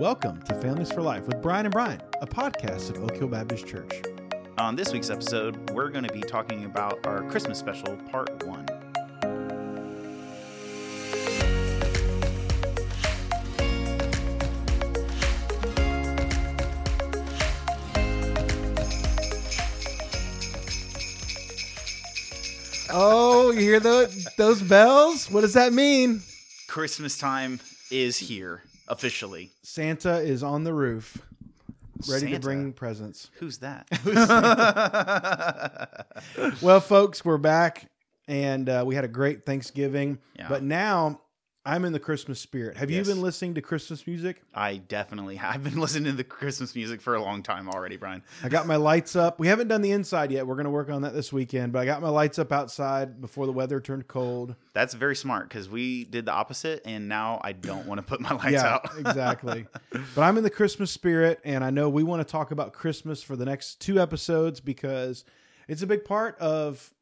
Welcome to Families for Life with Brian and Brian, a podcast of Oak Hill Baptist Church. On this week's episode, we're going to be talking about our Christmas special, part one. Oh, you hear those, those bells? What does that mean? Christmas time is here officially. Santa is on the roof, ready to bring presents. Who's that? Well, folks, we're back and uh, we had a great Thanksgiving. Yeah. But now I'm in the Christmas spirit. Have Yes. you been listening to Christmas music? I definitely have been listening to the Christmas music for a long time already, Brian. I got my lights up. We haven't done the inside yet. We're going to work on that this weekend, but I got my lights up outside before the weather turned cold. That's very smart because we did the opposite, and now I don't want to put my lights yeah, out. exactly. But I'm in the Christmas spirit, and I know we want to talk about Christmas for the next two episodes because it's a big part of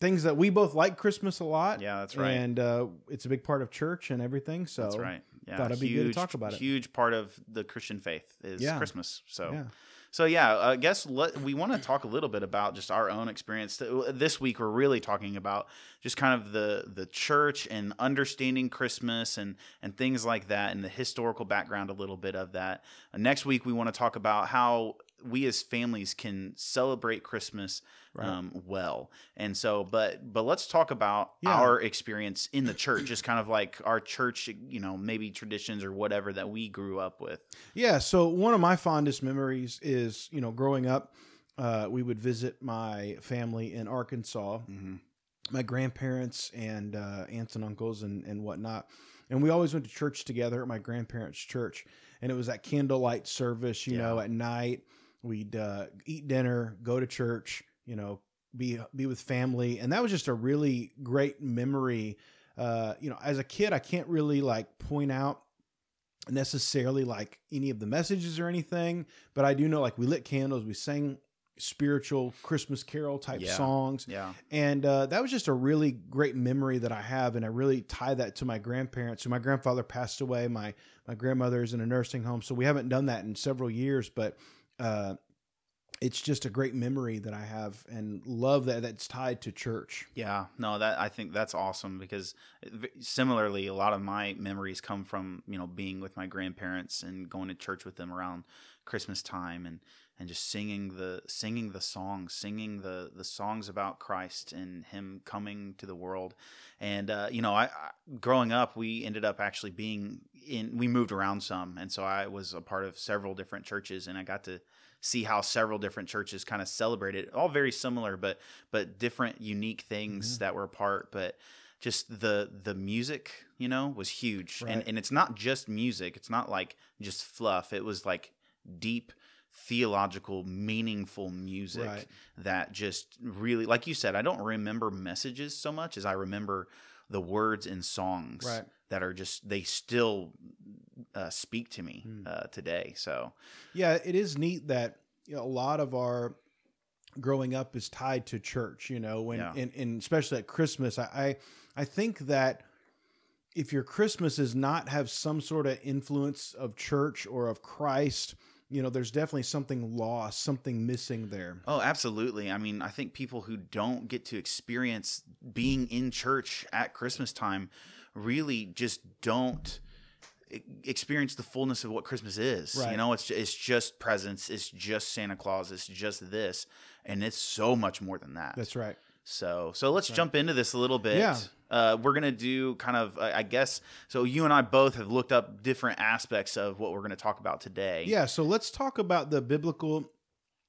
things that we both like Christmas a lot. Yeah, that's right. And uh, it's a big part of church and everything. So That's right. Yeah, thought it'd be good to talk about it. Huge part of the Christian faith is Yeah. Christmas. So, Yeah. so yeah, I guess let, we want to talk a little bit about just our own experience. This week, we're really talking about just kind of the the church and understanding Christmas and and things like that, and the historical background a little bit of that. Uh, next week, we want to talk about how we as families can celebrate Christmas Right. um, well. And so, but but let's talk about Yeah. our experience in the church, just kind of like our church, you know, maybe traditions or whatever that we grew up with. Yeah. So one of my fondest memories is, you know, growing up, uh, we would visit my family in Arkansas, Mm-hmm. my grandparents and uh, aunts and uncles and, and whatnot. And we always went to church together at my grandparents' church. And it was that candlelight service, you Yeah. know, at night. We'd uh, eat dinner, go to church, you know, be be with family, and that was just a really great memory. Uh, you know, as a kid, I can't really like point out necessarily like any of the messages or anything, but I do know like we lit candles, we sang spiritual Christmas carol type Yeah. songs, Yeah. and uh, that was just a really great memory that I have, and I really tie that to my grandparents. So my grandfather passed away, my my grandmother is in a nursing home, so we haven't done that in several years, but. Uh, it's just a great memory that I have and love that that's tied to church. Yeah, no, that I think that's awesome because similarly, a lot of my memories come from you know being with my grandparents and going to church with them around Christmas time and and just singing the singing the songs, singing the the songs about Christ and Him coming to the world. And uh, you know, I, I growing up, we ended up actually being in. We moved around some, and so I was a part of several different churches, and I got to see how several different churches kind of celebrated all very similar but but different unique things that were apart but just the the music you know was huge. And and it's not just music. It's not like just fluff. It was like deep theological meaningful music Right. that just really like you said i don't remember messages so much as i remember the words in songs Right. that are just they still uh, speak to me Hmm. uh, today so Yeah, it is neat that you know, a lot of our growing up is tied to church. You know, when Yeah. and, and especially at Christmas, I, I I think that if your Christmas does not have some sort of influence of church or of Christ, you know, there's definitely something lost, something missing there. Oh, absolutely. I mean, I think people who don't get to experience being in church at Christmas time really just don't experience the fullness of what Christmas is. Right. You know, it's it's just presents, it's just Santa Claus, it's just this, and it's so much more than that. That's right. So, so let's jump into this a little bit. Yeah. Uh, we're gonna do kind of, I I guess. So you and I both have looked up different aspects of what we're gonna talk about today. Yeah, so let's talk about the biblical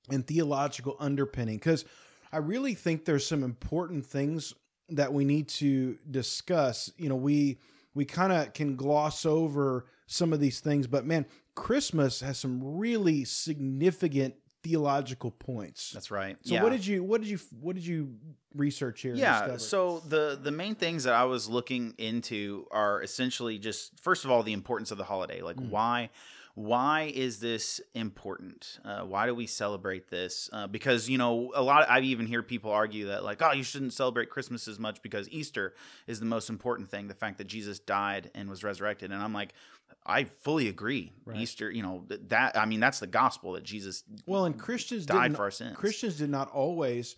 and theological underpinning because I really think there's some important things that we need to discuss. You know, we we kind of can gloss over some of these things, but man, Christmas has some really significant theological points. that's right. so yeah. what did you what did you what did you research here? yeah so the the main things that i was looking into are essentially just first of all the importance of the holiday like Mm. why why is this important? Uh, why do we celebrate this? Uh, because you know, a lot. Of, I even hear people argue that like, oh, you shouldn't celebrate Christmas as much because Easter is the most important thing. The fact that Jesus died and was resurrected, and I'm like, I fully agree. Right. Easter, you know, that I mean, that's the gospel that Jesus. Well, and Christians died for our sins. Christians did not always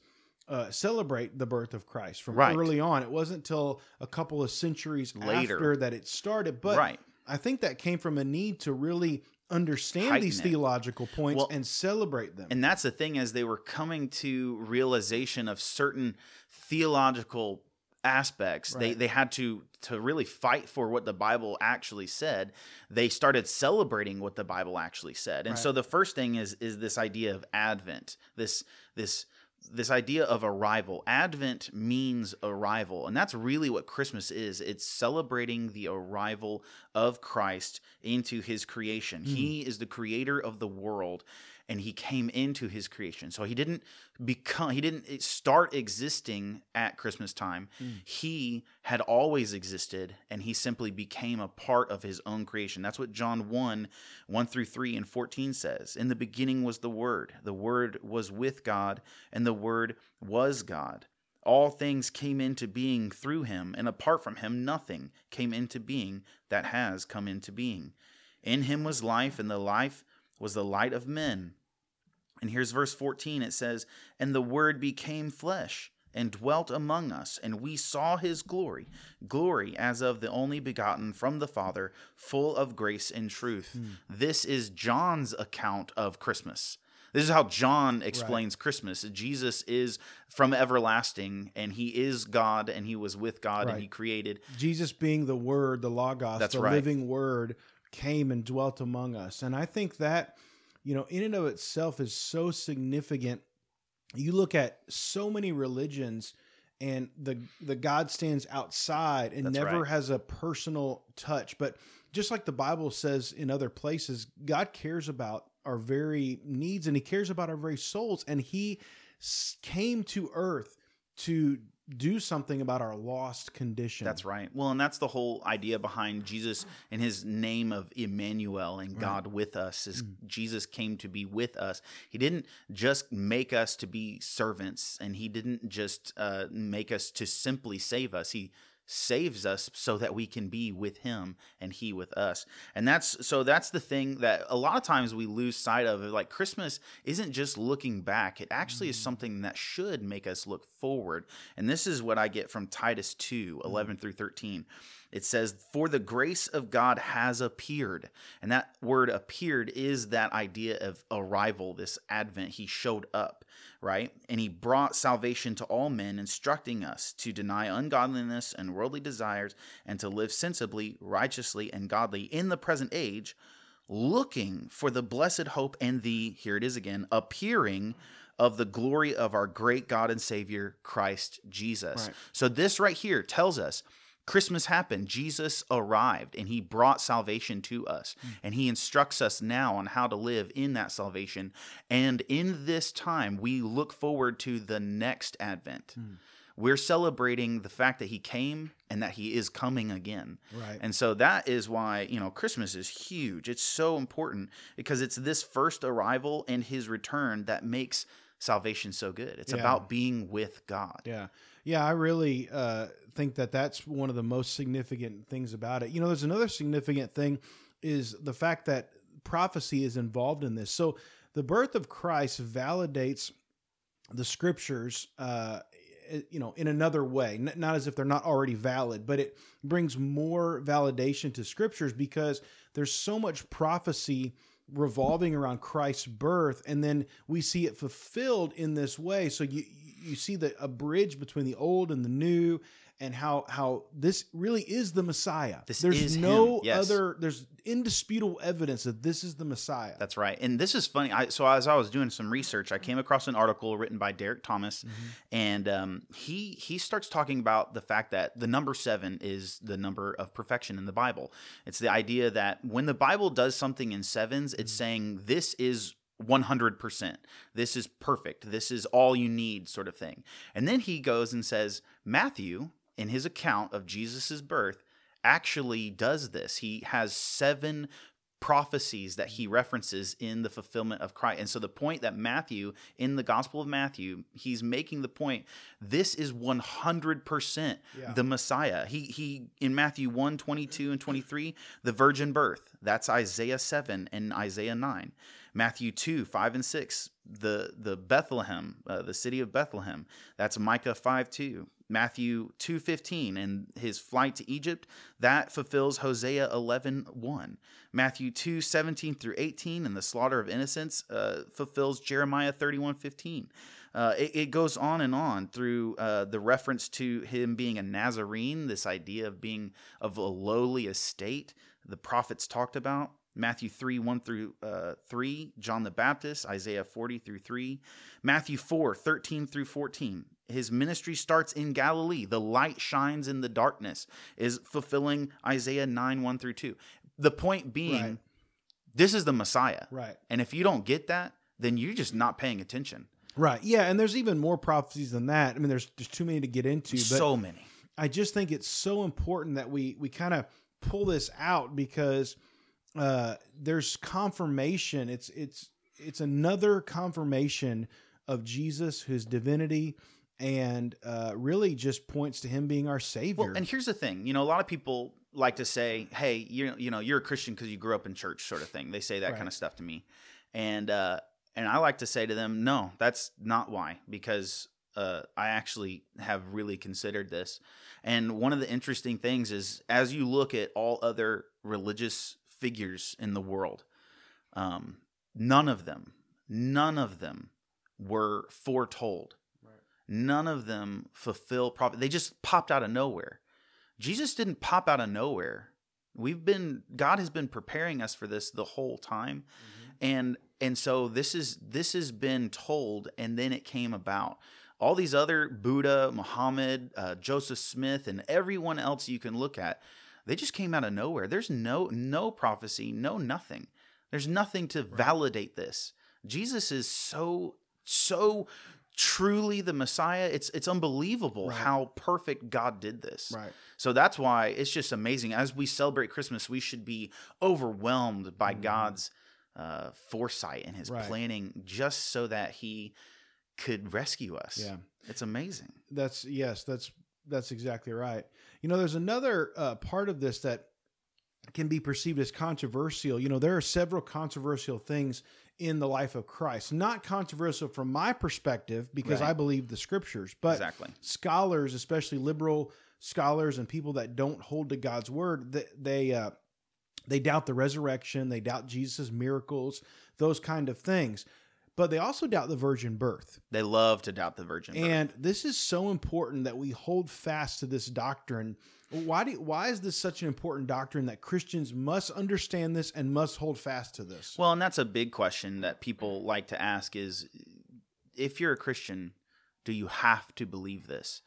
uh, celebrate the birth of Christ from Right. early on. It wasn't until a couple of centuries Later. after that it started. But right. I think that came from a need to really understand Heighten these it. theological points Well, and celebrate them. And that's the thing as they were coming to realization of certain theological aspects. They Right. they had to to really fight for what the Bible actually said. They started celebrating what the Bible actually said. And Right. so the first thing is is this idea of advent. This this this idea of arrival. Advent means arrival, and that's really what Christmas is. It's celebrating the arrival of Christ into his creation. Hmm. He is the creator of the world and he came into his creation. So he didn't become he didn't start existing at Christmas time. Hmm. He had always existed and he simply became a part of his own creation. That's what John 1 1 through 3 and 14 says. In the beginning was the word. The word was with God and the word was God. All things came into being through him, and apart from him, nothing came into being that has come into being. In him was life, and the life was the light of men. And here's verse 14 it says, And the Word became flesh and dwelt among us, and we saw his glory, glory as of the only begotten from the Father, full of grace and truth. Hmm. This is John's account of Christmas. This is how John explains Christmas. Jesus is from everlasting, and he is God, and he was with God, and he created. Jesus being the Word, the Logos, That's the right. living Word, came and dwelt among us. And I think that, you know, in and of itself is so significant. You look at so many religions and the the God stands outside and That's never right. has a personal touch. But just like the Bible says in other places, God cares about our very needs and he cares about our very souls. And he came to earth to do something about our lost condition. That's right. Well, and that's the whole idea behind Jesus and his name of Emmanuel and God with us is Jesus came to be with us. He didn't just make us to be servants and he didn't just uh, make us to simply save us. He saves us so that we can be with him and he with us. And that's so that's the thing that a lot of times we lose sight of like christmas isn't just looking back it actually is mm. something that should make us look forward. And this is what i get from titus 2 mm. 11 through 13 it says for the grace of god has appeared. And that word appeared is that idea of arrival this advent. He showed up right and he brought salvation to all men instructing us to deny ungodliness and worldly desires and to live sensibly righteously and godly in the present age looking for the blessed hope and the here it is again appearing of the glory of our great God and Savior Christ Jesus. Right. So this right here tells us Christmas happened. Jesus arrived and he brought salvation to us. Hmm. And he instructs us now on how to live in that salvation. And in this time, we look forward to the next advent. Hmm. We're celebrating the fact that he came and that he is coming again. Right. And so that is why, you know, Christmas is huge. It's so important because it's this first arrival and his return that makes salvation so good. It's Yeah. about being with God. Yeah. Yeah, I really uh, think that that's one of the most significant things about it. You know, there's another significant thing is the fact that prophecy is involved in this. So the birth of Christ validates the scriptures, uh, you know, in another way, not as if they're not already valid, but it brings more validation to scriptures because there's so much prophecy revolving around Christ's birth, and then we see it fulfilled in this way. So you you see the a bridge between the old and the new, and how how this really is the Messiah. This there's is no yes. other. There's indisputable evidence that this is the Messiah. That's right. And this is funny. I, so as I was doing some research, I came across an article written by Derek Thomas, Mm-hmm. and um, he he starts talking about the fact that the number seven is the number of perfection in the Bible. It's the idea that when the Bible does something in sevens, it's Mm-hmm. saying this is 100%. This is perfect. This is all you need, sort of thing. And then he goes and says, Matthew, in his account of Jesus' birth, actually does this. He has seven prophecies that he references in the fulfillment of Christ. And so the point that Matthew in the Gospel of Matthew, he's making the point this is 100% Yeah. the Messiah. He he in Matthew 1 22 and 23, the virgin birth. That's Isaiah 7 and Isaiah 9. Matthew 2, 5 and 6, the, the Bethlehem, uh, the city of Bethlehem. That's Micah 5, 2. Matthew 2, 15, and his flight to Egypt, that fulfills Hosea 11, 1. Matthew 2, 17 through 18, and the slaughter of innocents uh, fulfills Jeremiah 31, 15. Uh, it, it goes on and on through uh, the reference to him being a Nazarene, this idea of being of a lowly estate the prophets talked about. Matthew 3, 1 through uh, 3, John the Baptist, Isaiah 40 through 3, Matthew 4, 13 through 14. His ministry starts in Galilee. The light shines in the darkness, is fulfilling Isaiah 9, 1 through 2. The point being, Right. this is the Messiah. Right. And if you don't get that, then you're just not paying attention. Right. Yeah, and there's even more prophecies than that. I mean, there's there's too many to get into, but so many. I just think it's so important that we we kind of pull this out because uh, there's confirmation. It's it's it's another confirmation of Jesus, his divinity, and uh, really just points to him being our savior. Well, and here's the thing, you know, a lot of people like to say, "Hey, you you know, you're a Christian because you grew up in church," sort of thing. They say that Right. kind of stuff to me, and uh, and I like to say to them, "No, that's not why," because uh, I actually have really considered this. And one of the interesting things is, as you look at all other religious figures in the world, um, none of them, none of them were foretold. None of them fulfill prophet. They just popped out of nowhere. Jesus didn't pop out of nowhere. We've been God has been preparing us for this the whole time. And and so this is this has been told and then it came about. All these other Buddha, Muhammad, uh, Joseph Smith and everyone else you can look at, they just came out of nowhere. There's no no prophecy, no nothing. There's nothing to validate this. Jesus is so so truly the Messiah. It's it's unbelievable Right. how perfect God did this. right. So that's why it's just amazing. As we celebrate Christmas, we should be overwhelmed by God's uh, foresight and His Mm-hmm. Right. planning, just so that He could rescue us. Yeah. it's amazing. That's yes, that's that's exactly right. You know, there's another uh, part of this that can be perceived as controversial. You know, there are several controversial things in the life of Christ. Not controversial from my perspective because Right. I believe the scriptures, but exactly. scholars, especially liberal scholars and people that don't hold to God's word, they they, uh, they doubt the resurrection, they doubt Jesus' miracles, those kind of things. But they also doubt the virgin birth. They love to doubt the virgin. birth. And this is so important that we hold fast to this doctrine. Why do why is this such an important doctrine that Christians must understand this and must hold fast to this? Well, and that's a big question that people like to ask is if you're a Christian, do you have to believe this?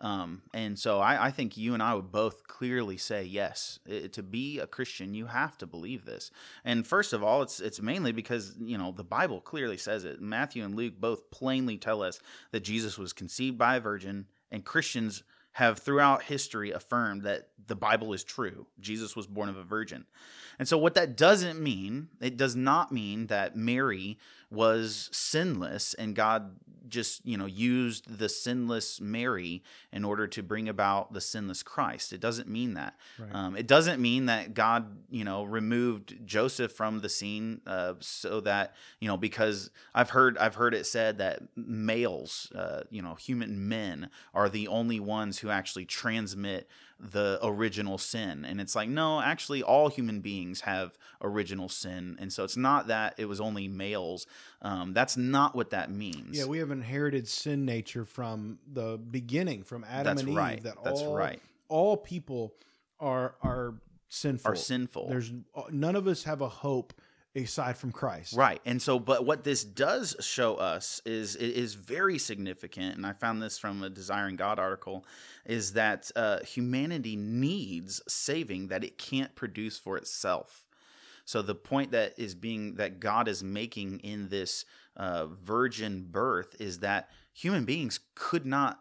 Um, and so I, I think you and I would both clearly say yes. I- to be a Christian, you have to believe this. And first of all, it's it's mainly because you know the Bible clearly says it. Matthew and Luke both plainly tell us that Jesus was conceived by a virgin, and Christians have throughout history affirmed that the Bible is true. Jesus was born of a virgin. And so, what that doesn't mean, it does not mean that Mary was sinless and God just, you know, used the sinless Mary in order to bring about the sinless Christ. It doesn't mean that. Right. Um, it doesn't mean that God, you know, removed Joseph from the scene uh, so that, you know, because I've heard I've heard it said that males, uh, you know, human men are the only ones who actually transmit the original sin. And it's like, no, actually, all human beings have original sin. And so it's not that it was only males. Um, that's not what that means. yeah, we have inherited sin nature from the beginning, from Adam That's and Eve. right. That That's all, right. All people are are sinful. Are sinful. There's none of us have a hope aside from Christ. Right. And so, but what this does show us is is very significant. And I found this from a Desiring God article is that uh, humanity needs saving that it can't produce for itself. So the point that is being that God is making in this uh, virgin birth is that human beings could not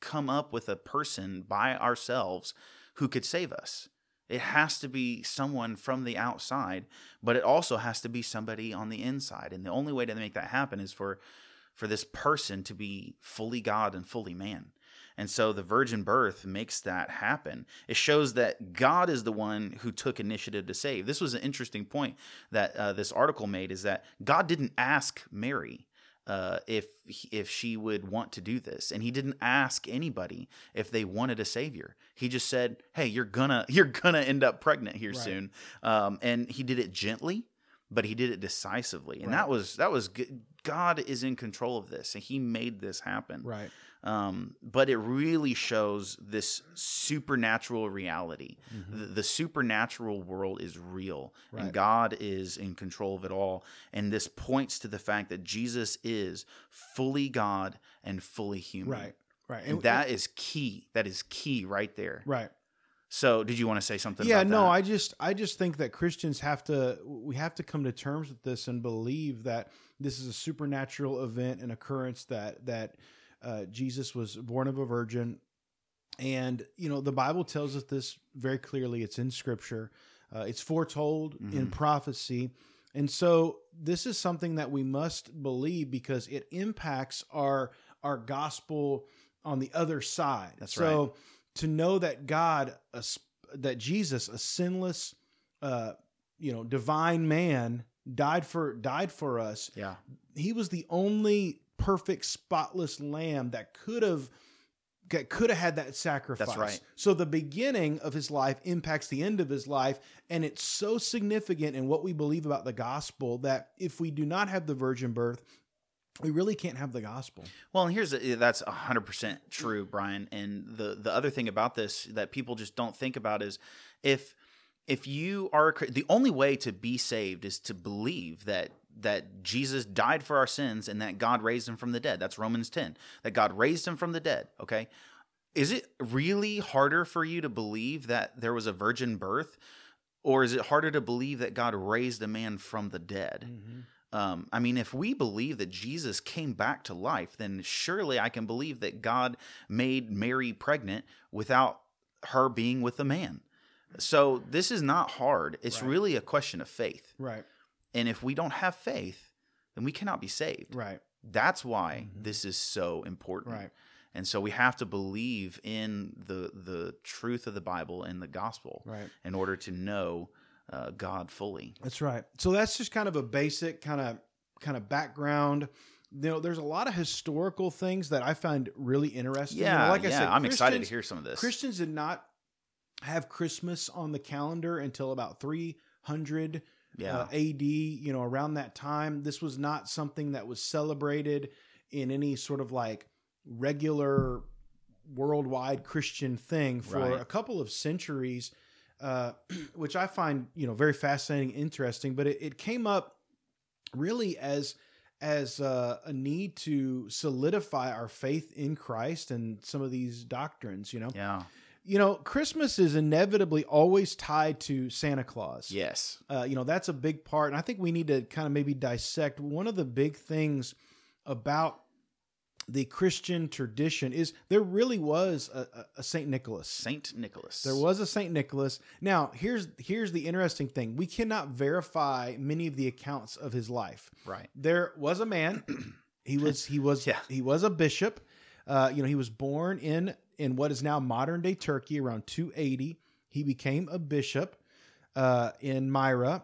come up with a person by ourselves who could save us. It has to be someone from the outside, but it also has to be somebody on the inside. And the only way to make that happen is for for this person to be fully God and fully man. And so the virgin birth makes that happen. It shows that God is the one who took initiative to save. This was an interesting point that uh, this article made is that God didn't ask Mary uh, if if she would want to do this, and he didn't ask anybody if they wanted a savior. He just said, "Hey, you're gonna you're gonna end up pregnant here Right. soon," um, and he did it gently, but he did it decisively, and Right. that was that was good. God is in control of this, and He made this happen. Right. Um, but it really shows this supernatural reality. Mhm. The, the supernatural world is real, Right. and God is in control of it all. And this points to the fact that Jesus is fully God and fully human. Right. Right. And that is key. That is key right there. right. So, did you want to say something? yeah no that? i just i just think that christians have to we have to come to terms with this and believe that this is a supernatural event and occurrence that that uh, jesus was born of a virgin and you know the bible tells us this very clearly it's in scripture uh, it's foretold in Mhm. prophecy and so this is something that we must believe because it impacts our our gospel on the other side That's so to know that God, a that Jesus, a sinless, uh, you know, divine man, died for died for us. Yeah. He was the only perfect, spotless lamb that could have that could have had that sacrifice. right. So the beginning of his life impacts the end of his life, and it's so significant in what we believe about the gospel that if we do not have the virgin birth, we really can't have the gospel. Well, and here's that's hundred percent true, Brian. And the the other thing about this that people just don't think about is if if you are the only way to be saved is to believe that that Jesus died for our sins and that God raised him from the dead. That's Romans ten. That God raised him from the dead. Okay, is it really harder for you to believe that there was a virgin birth, or is it harder to believe that God raised a man from the dead? Um, I mean, if we believe that Jesus came back to life, then surely I can believe that God made Mary pregnant without her being with a man. So this is not hard. It's Right. really a question of faith. Right. And if we don't have faith, then we cannot be saved. Right. That's why Mhm. this is so important. Right. And so we have to believe in the the truth of the Bible and the gospel Right. in order to know uh, God fully. That's right. So that's just kind of a basic kind of kind of background. You know, there's a lot of historical things that I find really interesting. Yeah, like I said, I'm excited to hear some of this. Christians did not have Christmas on the calendar until about 300 yeah. uh, AD, you know, around that time. This was not something that was celebrated in any sort of like regular worldwide Christian thing for Right. a couple of centuries, uh, which I find, you know, very fascinating, interesting. But it, it came up really as as uh, a need to solidify our faith in Christ and some of these doctrines, you know. yeah. You know, Christmas is inevitably always tied to Santa Claus Yes. uh, you know that's a big part and i think we need to kind of maybe dissect one of the big things about the christian tradition is there really was a, a, a saint nicholas Saint Nicholas. there was a saint nicholas now here's here's the interesting thing we cannot verify many of the accounts of his life right. there was a man he was he was Yeah. he was a bishop uh, you know he was born in in what is now modern day turkey around 280 he became a bishop uh, in myra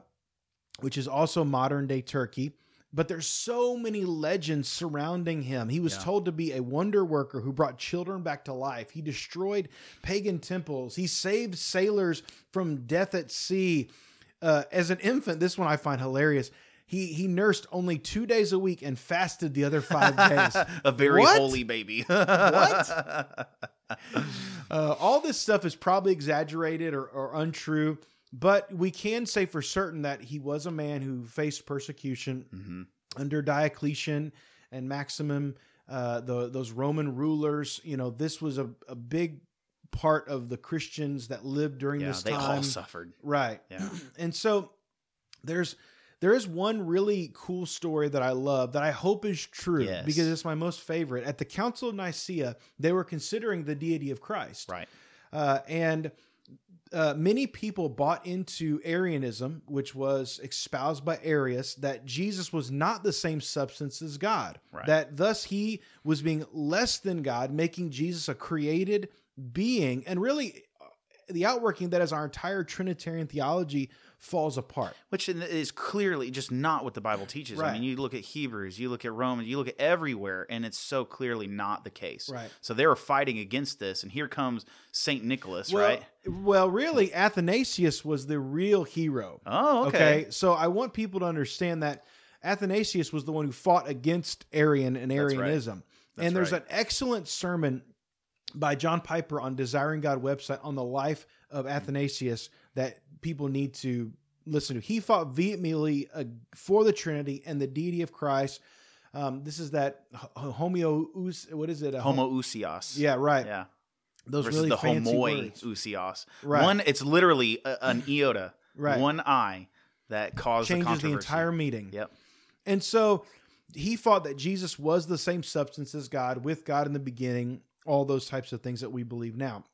which is also modern day turkey but there's so many legends surrounding him. He was Yeah. told to be a wonder worker who brought children back to life. He destroyed pagan temples. He saved sailors from death at sea. Uh, as an infant, this one I find hilarious. He he nursed only two days a week and fasted the other five days. a very What? holy baby. What? Uh, all this stuff is probably exaggerated or, or untrue, but we can say for certain that he was a man who faced persecution hmm under Diocletian and Maximian, uh, the those Roman rulers. You know, this was a, a big part of the Christians that lived during Yeah, this they time. They all suffered. Right. Yeah. And so there's there is one really cool story that I love that I hope is true Yes. because it's my most favorite. At the Council of Nicaea, they were considering the deity of Christ. Right. Uh, and uh, many people bought into Arianism, which was espoused by Arius, that Jesus was not the same substance as God. Right. That thus he was being less than God, making Jesus a created being, and really uh, the outworking that is our entire Trinitarian theology falls apart. which is clearly just not what the Bible teaches. I mean, you look at Hebrews, you look at Romans, you look at everywhere, and it's so clearly not the case. Right. So they were fighting against this, and here comes Saint Nicholas, well, right? Well, really, Athanasius was the real hero. Oh, okay. So I want people to understand that Athanasius was the one who fought against Arius and right. Arianism. That's and there's right. an excellent sermon by John Piper on Desiring God website on the life of Athanasius that people need to listen to. He fought vehemently uh, for the Trinity and the deity of Christ. Um, this is that homeo, what is it? Homoousios. Yeah, right. Yeah. Those Versus really the fancy homoi ousios. Right. One, it's literally a, an iota, Right. one eye that caused changes the controversy. entire meeting. Yep. And so he fought that Jesus was the same substance as God, with God in the beginning, all those types of things that we believe now.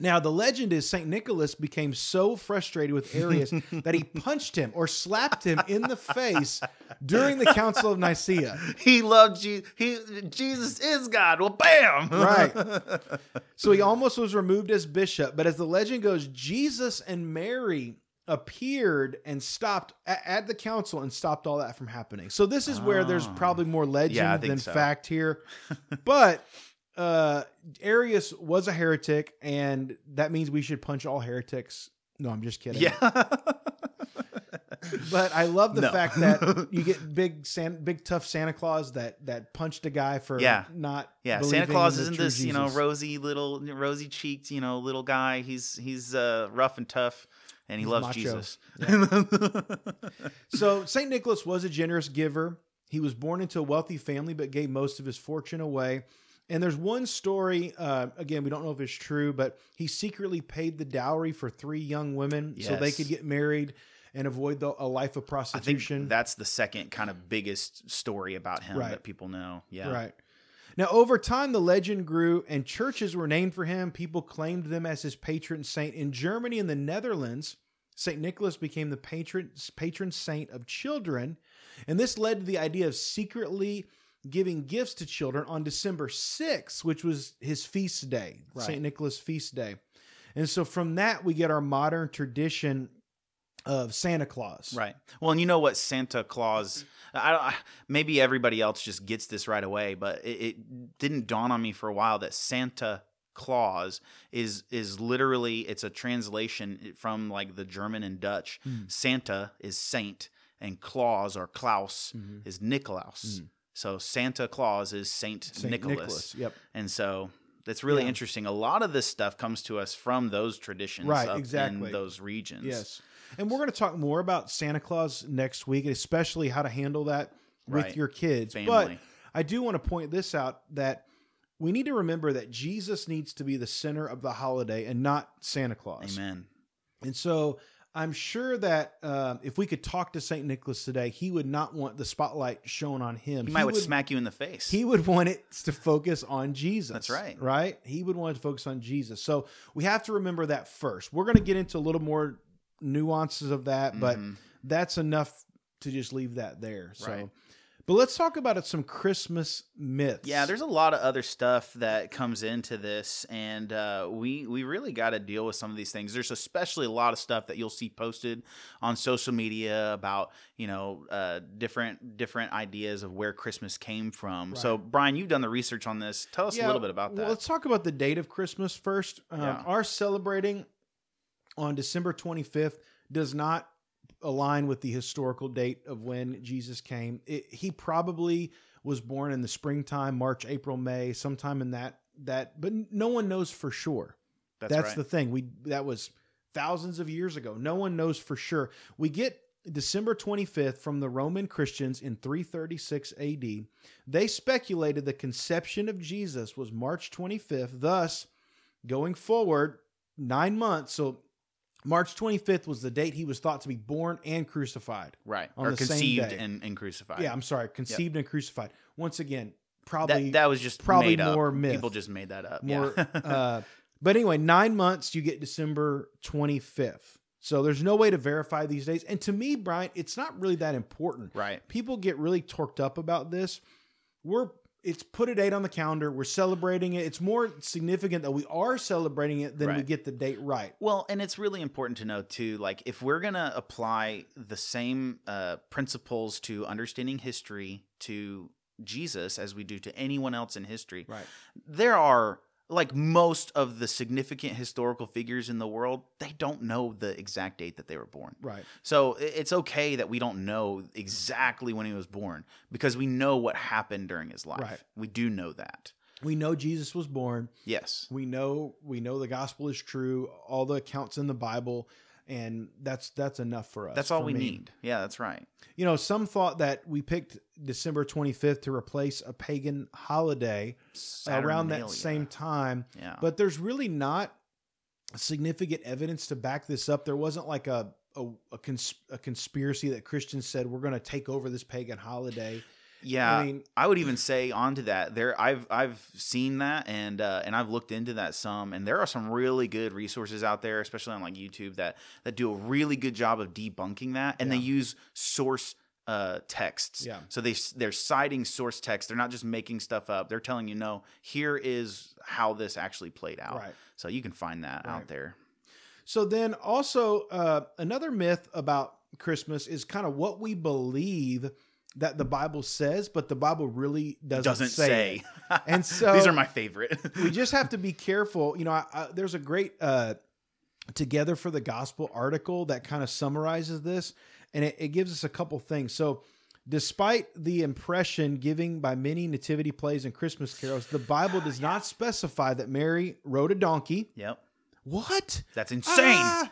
Now, the legend is St. Nicholas became so frustrated with Arius that he punched him or slapped him in the face during the Council of Nicaea. He loved Jesus. He Jesus is God. Well, bam. Right. So he almost was removed as bishop. But as the legend goes, Jesus and Mary appeared and stopped at the council and stopped all that from happening. So this is where there's Oh. probably more legend Yeah, than so. fact here. but uh Arius was a heretic, and that means we should punch all heretics. No, I'm just kidding. yeah. But I love the No. fact that you get big, San, big tough Santa Claus that that punched a guy for Yeah. not. Yeah, Santa Claus isn't this, you know, rosy little, rosy cheeked, you know, little guy. He's he's uh, rough and tough, and he He's loves macho. Jesus. So St. Nicholas was a generous giver. He was born into a wealthy family, but gave most of his fortune away. And there's one story, uh, again, we don't know if it's true, but he secretly paid the dowry for three young women so they could get married and avoid the, a life of I think prostitution. that's the second kind of biggest story about him Right. that people know. Yeah, Right. Now, over time, the legend grew and churches were named for him. People claimed them as his patron saint. In Germany and the Netherlands, St. Nicholas became the patron, patron saint of children. And this led to the idea of secretly giving gifts to children on December 6th, which was his feast day, Right. St. Nicholas feast day. And so from that, we get our modern tradition of Santa Claus. Right. Well, and you know what Santa Claus. I. I- Maybe everybody else just gets this right away, but it, it didn't dawn on me for a while that Santa Claus is is literally it's a translation from like the German and Dutch. Mm. Santa is saint, and Claus or Klaus Mhm. is Nikolaus. So Santa Claus is Saint, Saint Nicholas. Nicholas. Yep. And so that's really Yeah. interesting. A lot of this stuff comes to us from those traditions Right, up exactly. in those regions. Yes. And we're going to talk more about Santa Claus next week, especially how to handle that with Right. your kids. But I do want to point this out that we need to remember that Jesus needs to be the center of the holiday and not Santa Claus. Amen. And so I'm sure that um, if we could talk to St. Nicholas today, he would not want the spotlight shown on him. He might would smack you in the face. he would want it to focus on Jesus. That's right. Right? He would want it to focus on Jesus. So we have to remember that first. We're going to get into a little more nuances of that, but Mhm. that's enough to just leave that there. So, Right. But let's talk about it, some Christmas myths. Yeah, there's a lot of other stuff that comes into this, and uh, we we really got to deal with some of these things. There's especially a lot of stuff that you'll see posted on social media about you know uh, different different ideas of where Christmas came from. So, Brian, you've done the research on this. Tell us a little bit about well, that. let's talk about the date of Christmas first. Um, Yeah. Our celebrating on December 25th does not align with the historical date of when Jesus came. It, he probably was born in the springtime, March, April, May, sometime in that that, but no one knows for sure. That's, That's right. the thing. We that was thousands of years ago. No one knows for sure. We get December 25th from the Roman Christians in 336 AD. They speculated the conception of Jesus was March 25th. Thus, going forward 9 months, so March 25th was the date he was thought to be born and crucified. right on or the same conceived day. and, and crucified. Yeah, I'm sorry, conceived and crucified. Once again, probably that that was just probably made up. more myth. People just made that up. more yeah. uh But anyway, nine months, you get December 25th. So there's no way to verify these days. And to me, Brian, it's not really that important. Right. People get really torqued up about this. We're it's put a date on the calendar. We're celebrating it. It's more significant that we are celebrating it than we get the date right. Well, and it's really important to know too, like if we're gonna apply the same uh, principles to understanding history to Jesus as we do to anyone else in history, Right. there are like most of the significant historical figures in the world, they don't know the exact date that they were born. Right. So it's okay that we don't know exactly when he was born because we know what happened during his life. Right. We do know that. We know Jesus was born. Yes. We know we know the gospel is true. All the accounts in the Bible, and that's that's enough for us. That's all we me. need. Yeah, that's right. You know, some thought that we picked December 25th to replace a pagan holiday around that same time, Yeah. but there's really not significant evidence to back this up. There wasn't like a a, a, cons- a conspiracy that Christians said we're going to take over this pagan holiday. Yeah, I I, would even say onto that. There, I've I've seen that and uh, and I've looked into that some, and there are some really good resources out there, especially on like YouTube that that do a really good job of debunking that, and they use source uh, texts. Yeah. So they they're citing source text. They're not just making stuff up. They're telling you, no, here is how this actually played out. Right. So you can find that Right. out there. So then also uh, another myth about Christmas is kind of what we believe that the Bible says, but the Bible really doesn't, Doesn't say. say. And so these are my favorite. we just have to be careful. You know, I, I, there's a great uh, Together for the Gospel article that kind of summarizes this, and it, it gives us a couple things. So, despite the impression giving by many nativity plays and Christmas carols, the Bible does not specify that Mary rode a donkey. yep. What? That's insane. Ah!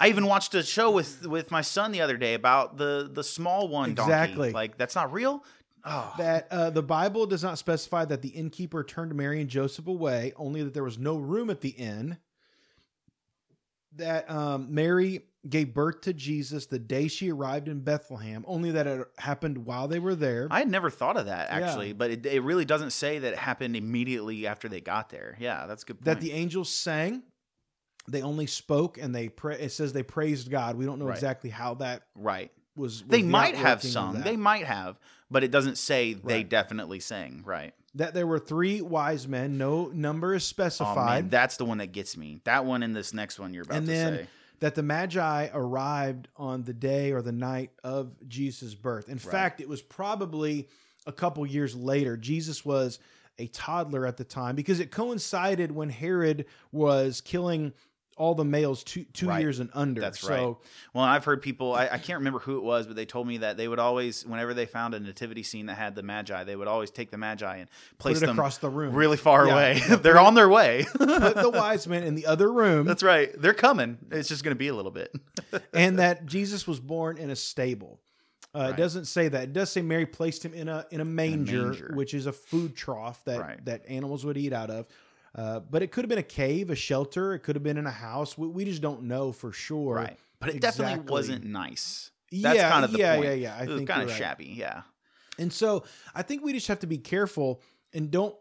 I even watched a show with with my son the other day about the the small one donkey. Exactly. Like that's not real. Oh, that uh, the Bible does not specify that the innkeeper turned Mary and Joseph away, only that there was no room at the inn. That um, Mary gave birth to Jesus the day she arrived in Bethlehem, only that it happened while they were there. I had never thought of that actually, Yeah. but it, it really doesn't say that it happened immediately after they got there. Yeah, that's a good. Point. that the angels sang, they only spoke and they pray. It says they praised God. We don't know Right. exactly how that right. was. was They the might have sung. They might have, but it doesn't say they definitely sang. Right. that there were three wise men. No number is Oh specified. man, that's the one that gets me. That one and this next one you're about and to then say. that the magi arrived on the day or the night of jesus birth in fact it was probably a couple years later jesus was a toddler at the time because it coincided when herod was killing all the males two two Right. years and under That's so right. Well, I've heard people. I, I can't remember who it was, but they told me that they would always, whenever they found a nativity scene that had the magi, they would always take the magi and place put them across the room really far Yeah. away. Yeah, They're on their way. put the wise men in the other room That's right. They're coming. It's just going to be a little bit. and that jesus was born in a stable uh, Right. It doesn't say that. It does say Mary placed him in a in a manger, manger. which is a food trough that Right. that animals would eat out of. Uh, but it could have been a cave, a shelter. It could have been in a house. We, we just don't know for sure. right. But it definitely wasn't nice. That's yeah, kind of the yeah, point. yeah, yeah. I it was think kind of right. shabby. Yeah. And so I think we just have to be careful and don't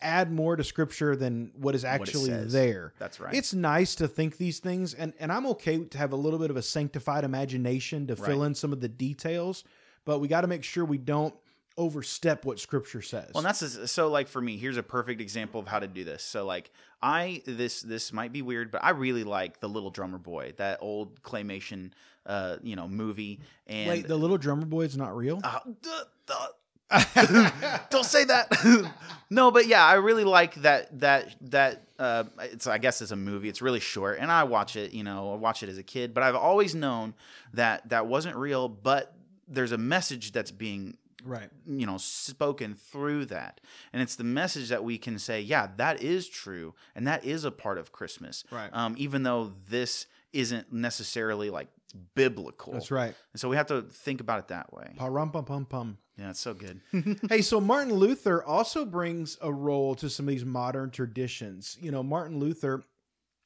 add more to scripture than what is actually says. there. That's right. It's nice to think these things, and and I'm okay to have a little bit of a sanctified imagination to fill in some of the details, but we got to make sure we don't overstep what Scripture says. Well, and that's just- so like for me. Here's a perfect example of how to do this. So like I this this might be weird, but I really like the Little Drummer Boy, that old claymation, uh, you know, movie. And Wait, the little drummer boy is not real. Uh, duh, duh. don't say that no but yeah i really like that that that uh it's i guess it's a movie it's really short and i watch it you know i watch it as a kid but i've always known that that wasn't real but there's a message that's being right. you know spoken through that and it's the message that we can say yeah that is true and that is a part of christmas Right. um even though this isn't necessarily like biblical That's right. and so we have to think about it that way Parum pum pum pum. yeah it's so good hey, so Martin Luther also brings a role to some of these modern traditions. You know, Martin Luther,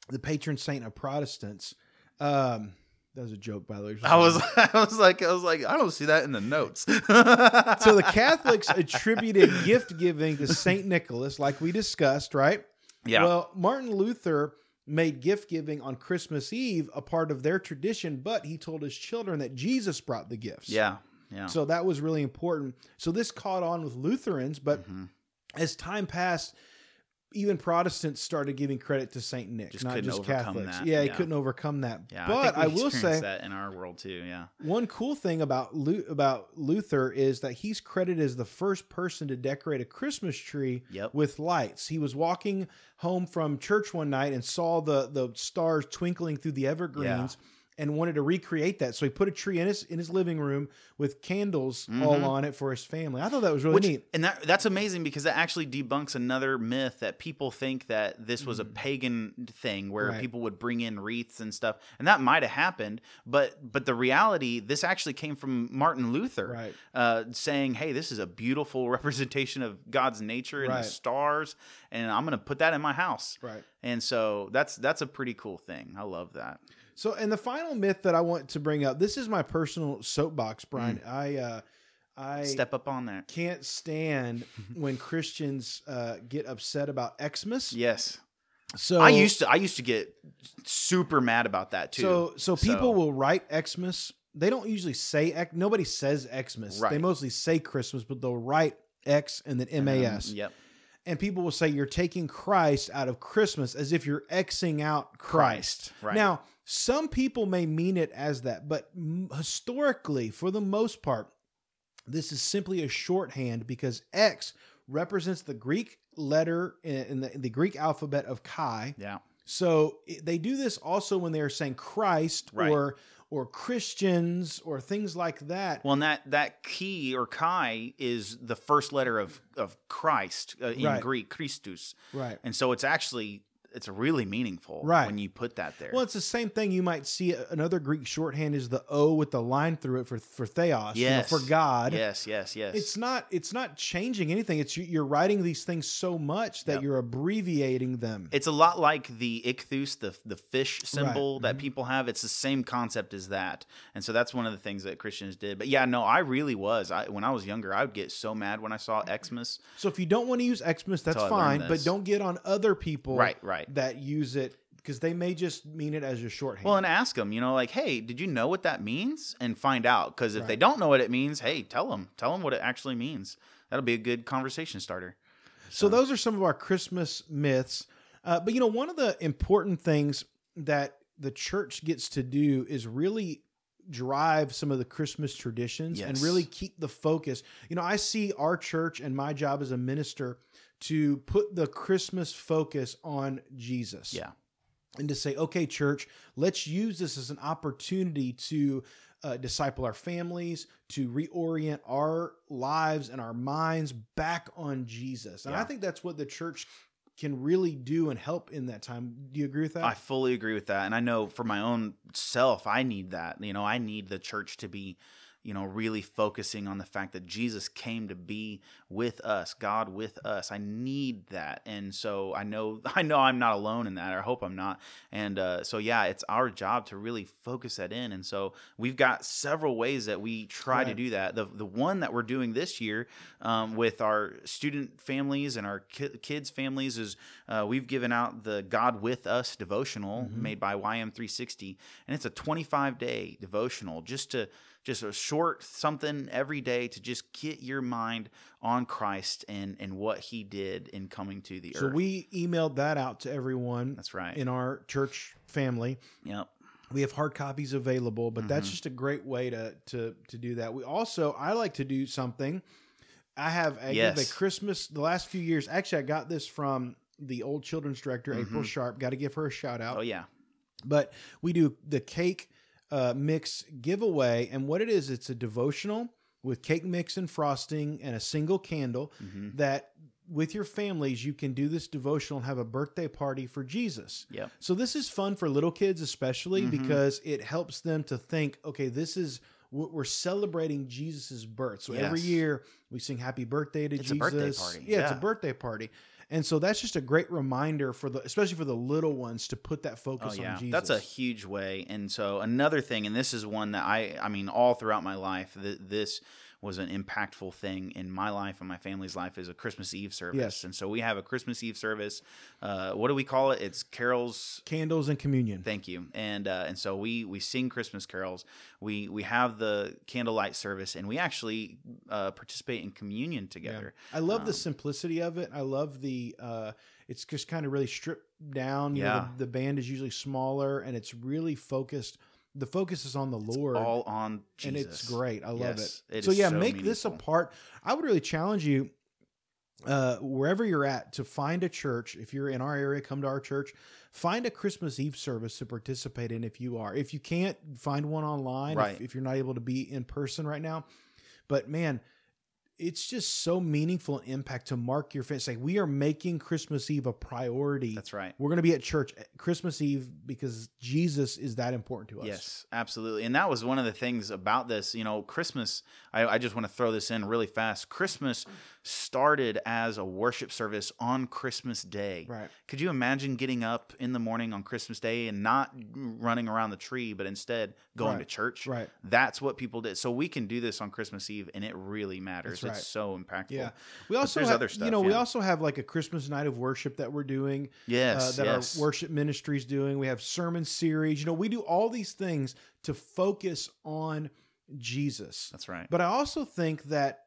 the patron saint of Protestants. Um, that was a joke, by the way. I was, I was like, I was like, I don't see that in the notes. so the Catholics attributed gift giving to Saint Nicholas, like we discussed, right? Yeah. Well, Martin Luther made gift giving on Christmas Eve a part of their tradition, but he told his children that Jesus brought the gifts. yeah. Yeah. So that was really important. So this caught on with Lutherans, but Mhm. as time passed, even Protestants started giving credit to Saint Nick, Just not couldn't just overcome Catholics. that. Yeah, he Yeah. couldn't overcome that. yeah. but I, I, will say that in our world too. Yeah. one cool thing about Lu- about Luther is that he's credited as the first person to decorate a Christmas tree Yep. with lights. He was walking home from church one night and saw the the stars twinkling through the evergreens and wanted to recreate that. So he put a tree in his in his living room with candles all Mhm. on it for his family. I thought that was really Which, neat. and that that's amazing because that actually debunks another myth that people think that this was a pagan thing where. Right. people would bring in wreaths and stuff, and that might have happened. But but the reality, this actually came from Martin Luther, Right. uh, saying, "Hey, this is a beautiful representation of God's nature and Right. the stars, and I'm going to put that in my house." Right. And so that's that's a pretty cool thing. I love that. So, and the final myth that I want to bring up, this is my personal soapbox, Brian. I uh I Mm. Step up on that. can't stand when Christians uh, get upset about Xmas. Yes. So I used to I used to get super mad about that too. So so people will write Xmas. They don't usually say X. Nobody says Xmas. They mostly say Christmas, but they'll write X and then Um, MAS. Yep. And people will say you're taking Christ out of Christmas as if you're Xing out Christ. Right. Now, some people may mean it as that, but historically, for the most part, this is simply a shorthand because X represents the Greek letter in the, in the Greek alphabet of Chi. Yeah. So they do this also when they're saying Christ Right. or or Christians or things like that. Well, and that that key or chi is the first letter of of Christ uh, in Right. Greek, Christus, right. and so it's actually it's really meaningful Right. when you put that there. Well, it's the same thing. You might see another Greek shorthand is the O with the line through it for for theos, you know, yes, for God. Yes, yes, yes. It's not it's not changing anything. It's you- you're writing these things so much that Yep. you're abbreviating them. It's a lot like the ichthus, the the fish symbol Mm-hmm. that people have. It's the same concept as that, and so that's one of the things that Christians did. But yeah, no, I really was. I, when I was younger, I would get so mad when I saw Xmas. so if you don't want to use Xmas, that's fine, but don't get on other people Right, right. That use it because they may just mean it as a shorthand. Well, and ask them, you know, like, hey, did you know what that means? And find out. Because if they don't know what it means, hey, tell them. Tell them what it actually means. That'll be a good conversation starter. So those are some of our Christmas myths. Uh, but you know, one of the important things that the church gets to do is really drive some of the Christmas traditions and really keep the focus. You know, I see our church and my job as a minister to put the Christmas focus on Jesus. Yeah. And to say, okay, church, let's use this as an opportunity to uh, disciple our families, to reorient our lives and our minds back on Jesus. And I think that's what the church can really do and help in that time. Do you agree with that? I fully agree with that. And I know for my own self, I need that. You know, I need the church to be, you know, really focusing on the fact that Jesus came to be with us, God with us. I need that. And so I know I know I'm not alone in that. I hope I'm not. And uh, so yeah, it's our job to really focus that in. And so we've got several ways that we try to do that. The the one that we're doing this year um, with our student families and our ki- kids families is uh, we've given out the God with Us devotional Mm-hmm. made by YM360, and it's a 25 day devotional just to just a short something every day to just get your mind on Christ and and what He did in coming to the so earth. So we emailed that out to everyone That's right. in our church family. yep. We have hard copies available, but that's Mhm. just a great way to to to do that. We also I like to do something. I have I give a Christmas the last few years. Actually, I got this from the old children's director April Mhm. Sharp. Got to give her a shout out. Oh yeah. But we do the cake uh, mix giveaway, and what it is, it's a devotional with cake mix and frosting and a single candle hmm that with your families you can do this devotional and have a birthday party for Jesus. Yep. So this is fun for little kids, especially Mhm. because it helps them to think, okay, this is we're we're celebrating Jesus's birth. So every year we sing happy birthday to It's a Jesus. birthday party, Yeah, it's a birthday party. And so that's just a great reminder for the especially for the little ones to put that focus Oh focus yeah, on Jesus. that's a huge way. And so another thing, and this is one that I, I mean, all throughout my life, th- this was an impactful thing in my life and my family's life is a Christmas Eve service. Yes. And so we have a Christmas Eve service. Uh, what do we call it? It's carols. Candles and communion. Thank you. And uh, and so we we sing Christmas carols. We we have the candlelight service, and we actually uh, participate in communion together. I love the Um, simplicity of it. I love the uh it's just kind of really stripped down. You know, Yeah. the, the band is usually smaller and it's really focused. The focus is on the Lord. All on Jesus. and it's great. I love Yes, it. it so yeah, so make this a part. I would really challenge you, uh, wherever you're at, to find a church. If you're in our area, come to our church. Find a Christmas Eve service to participate in. If you are, if you can't find one online, Right. if, if you're not able to be in person right now, but man. It's just so meaningful and impact to mark your face. Like we are making Christmas Eve a priority. That's right. We're going to be at church at Christmas Eve because Jesus is that important to us. Yes, absolutely. And that was one of the things about this. You know, Christmas, I, I just want to throw this in really fast. Christmas started as a worship service on Christmas Day. Right. Could you imagine getting up in the morning on Christmas Day and not running around the tree, but instead going Right. to church? Right. That's what people did. So we can do this on Christmas Eve, and it really matters. Right. It's so impactful. Yeah, we also there's have, other stuff, You know, we also have like a Christmas night of worship that we're doing. Yes. uh, that yes. our worship ministry's doing. We have sermon series. You know, we do all these things to focus on Jesus. That's right. But I also think that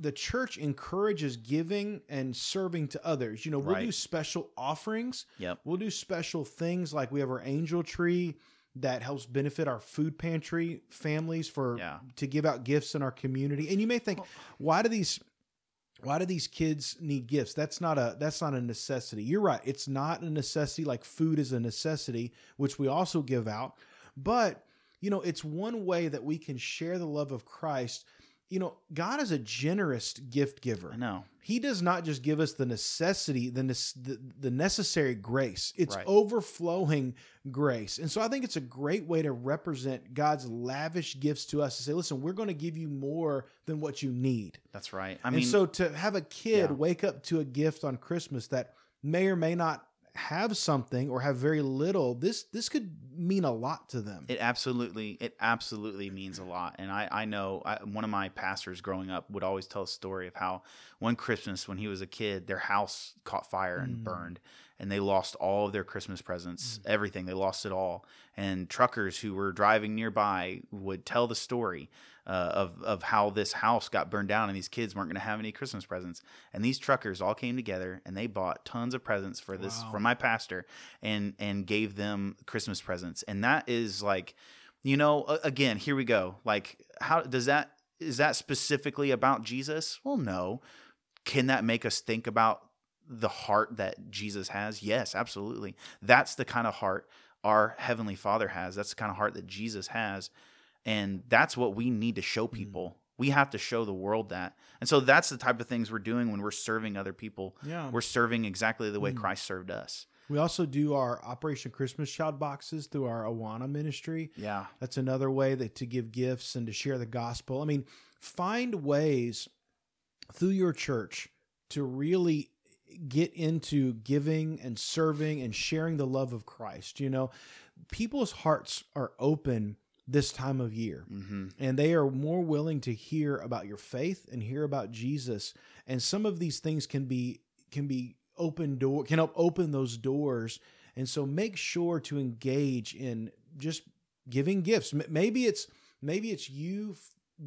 the church encourages giving and serving to others. You know, we'll do special offerings. Yep. We'll do special things like we have our angel tree that helps benefit our food pantry families for Yeah. to give out gifts in our community. And you may think, why do these why do these kids need gifts? That's not a that's not a necessity. You're right. It's not a necessity like food is a necessity, which we also give out. But, you know, it's one way that we can share the love of Christ. You know, God is a generous gift giver. I know. He does not just give us the necessity, the nec- the, the necessary grace. It's Right. overflowing grace. And so I think it's a great way to represent God's lavish gifts to us to say, listen, we're going to give you more than what you need. That's right. I and mean, so to have a kid Yeah. wake up to a gift on Christmas that may or may not have something or have very little, this this could mean a lot to them. It absolutely, it absolutely means a lot. And I, I know I, one of my pastors growing up would always tell a story of how one Christmas when he was a kid, their house caught fire and Mm. burned, and they lost all of their Christmas presents, everything. They lost it all. And truckers who were driving nearby would tell the story uh, of of how this house got burned down and these kids weren't going to have any Christmas presents. And these truckers all came together and they bought tons of presents for this Wow. for my pastor and and gave them Christmas presents. And that is like, you know, again, here we go. Like, how does that is that specifically about Jesus? Well, no. Can that make us think about the heart that Jesus has? Yes, absolutely. That's the kind of heart our heavenly Father has. That's the kind of heart that Jesus has. And that's what we need to show people. We have to show the world that. And so that's the type of things we're doing when we're serving other people. Yeah. We're serving exactly the way Mm. Christ served us. We also do our Operation Christmas Child boxes through our Awana ministry. Yeah. That's another way that to give gifts and to share the gospel. I mean, find ways through your church to really get into giving and serving and sharing the love of Christ. You know, people's hearts are open this time of year hmm and they are more willing to hear about your faith and hear about Jesus and some of these things can be can be open door can help open those doors and so make sure to engage in just giving gifts maybe it's maybe it's you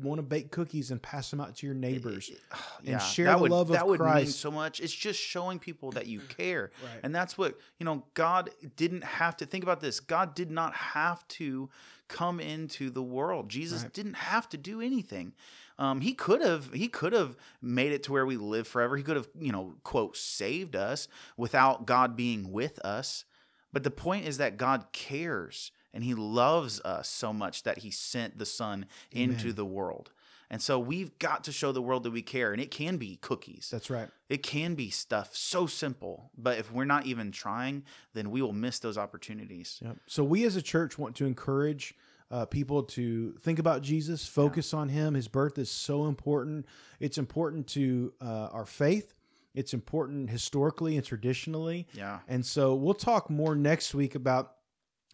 want to bake cookies and pass them out to your neighbors and share that the would, love of that would mean Christ. so much. It's just showing people that you care. Right. And that's what, you know, God didn't have to think about this. God did not have to come into the world. Jesus Right. didn't have to do anything. Um, he could have he could have made it to where we live forever. He could have, you know, quote, saved us without God being with us. But the point is that God cares and he loves us so much that he sent the son into the world. And so we've got to show the world that we care. And it can be cookies. that's right It can be stuff so simple. But if we're not even trying, then we will miss those opportunities. Yep. So we as a church want to encourage uh, people to think about Jesus, focus on Him. His birth is so important. It's important to uh, our faith. It's important historically and traditionally. Yeah. And so we'll talk more next week about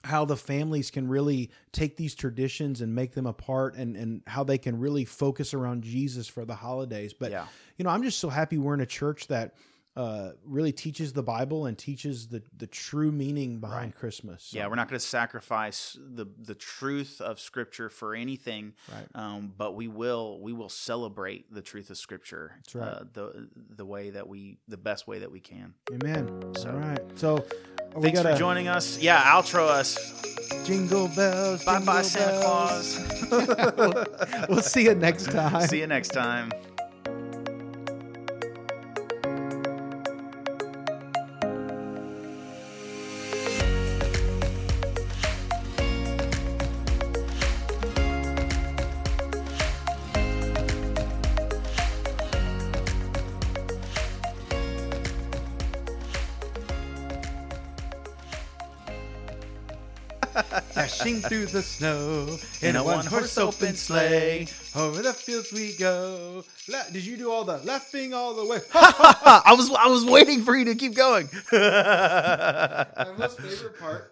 how the families can really take these traditions and make them apart and and how they can really focus around Jesus for the holidays. But yeah. you know, I'm just so happy we're in a church that uh, really teaches the Bible and teaches the the true meaning behind Right. Christmas. So, Yeah, we're not going to sacrifice the the truth of Scripture for anything, right. um, but we will we will celebrate the truth of Scripture. Right. Uh, the the way that we the best way that we can. Amen. So- All right. So we Thanks got for joining us. Yeah, outro us. jingle bells. Bye bye, jingle Santa bells. Claus. we'll see you next time. See you next time. Through the snow In a one-horse open sleigh. Over the fields we go. La- Did you do all the laughing all the way? I was I was waiting for you to keep going. My most favorite part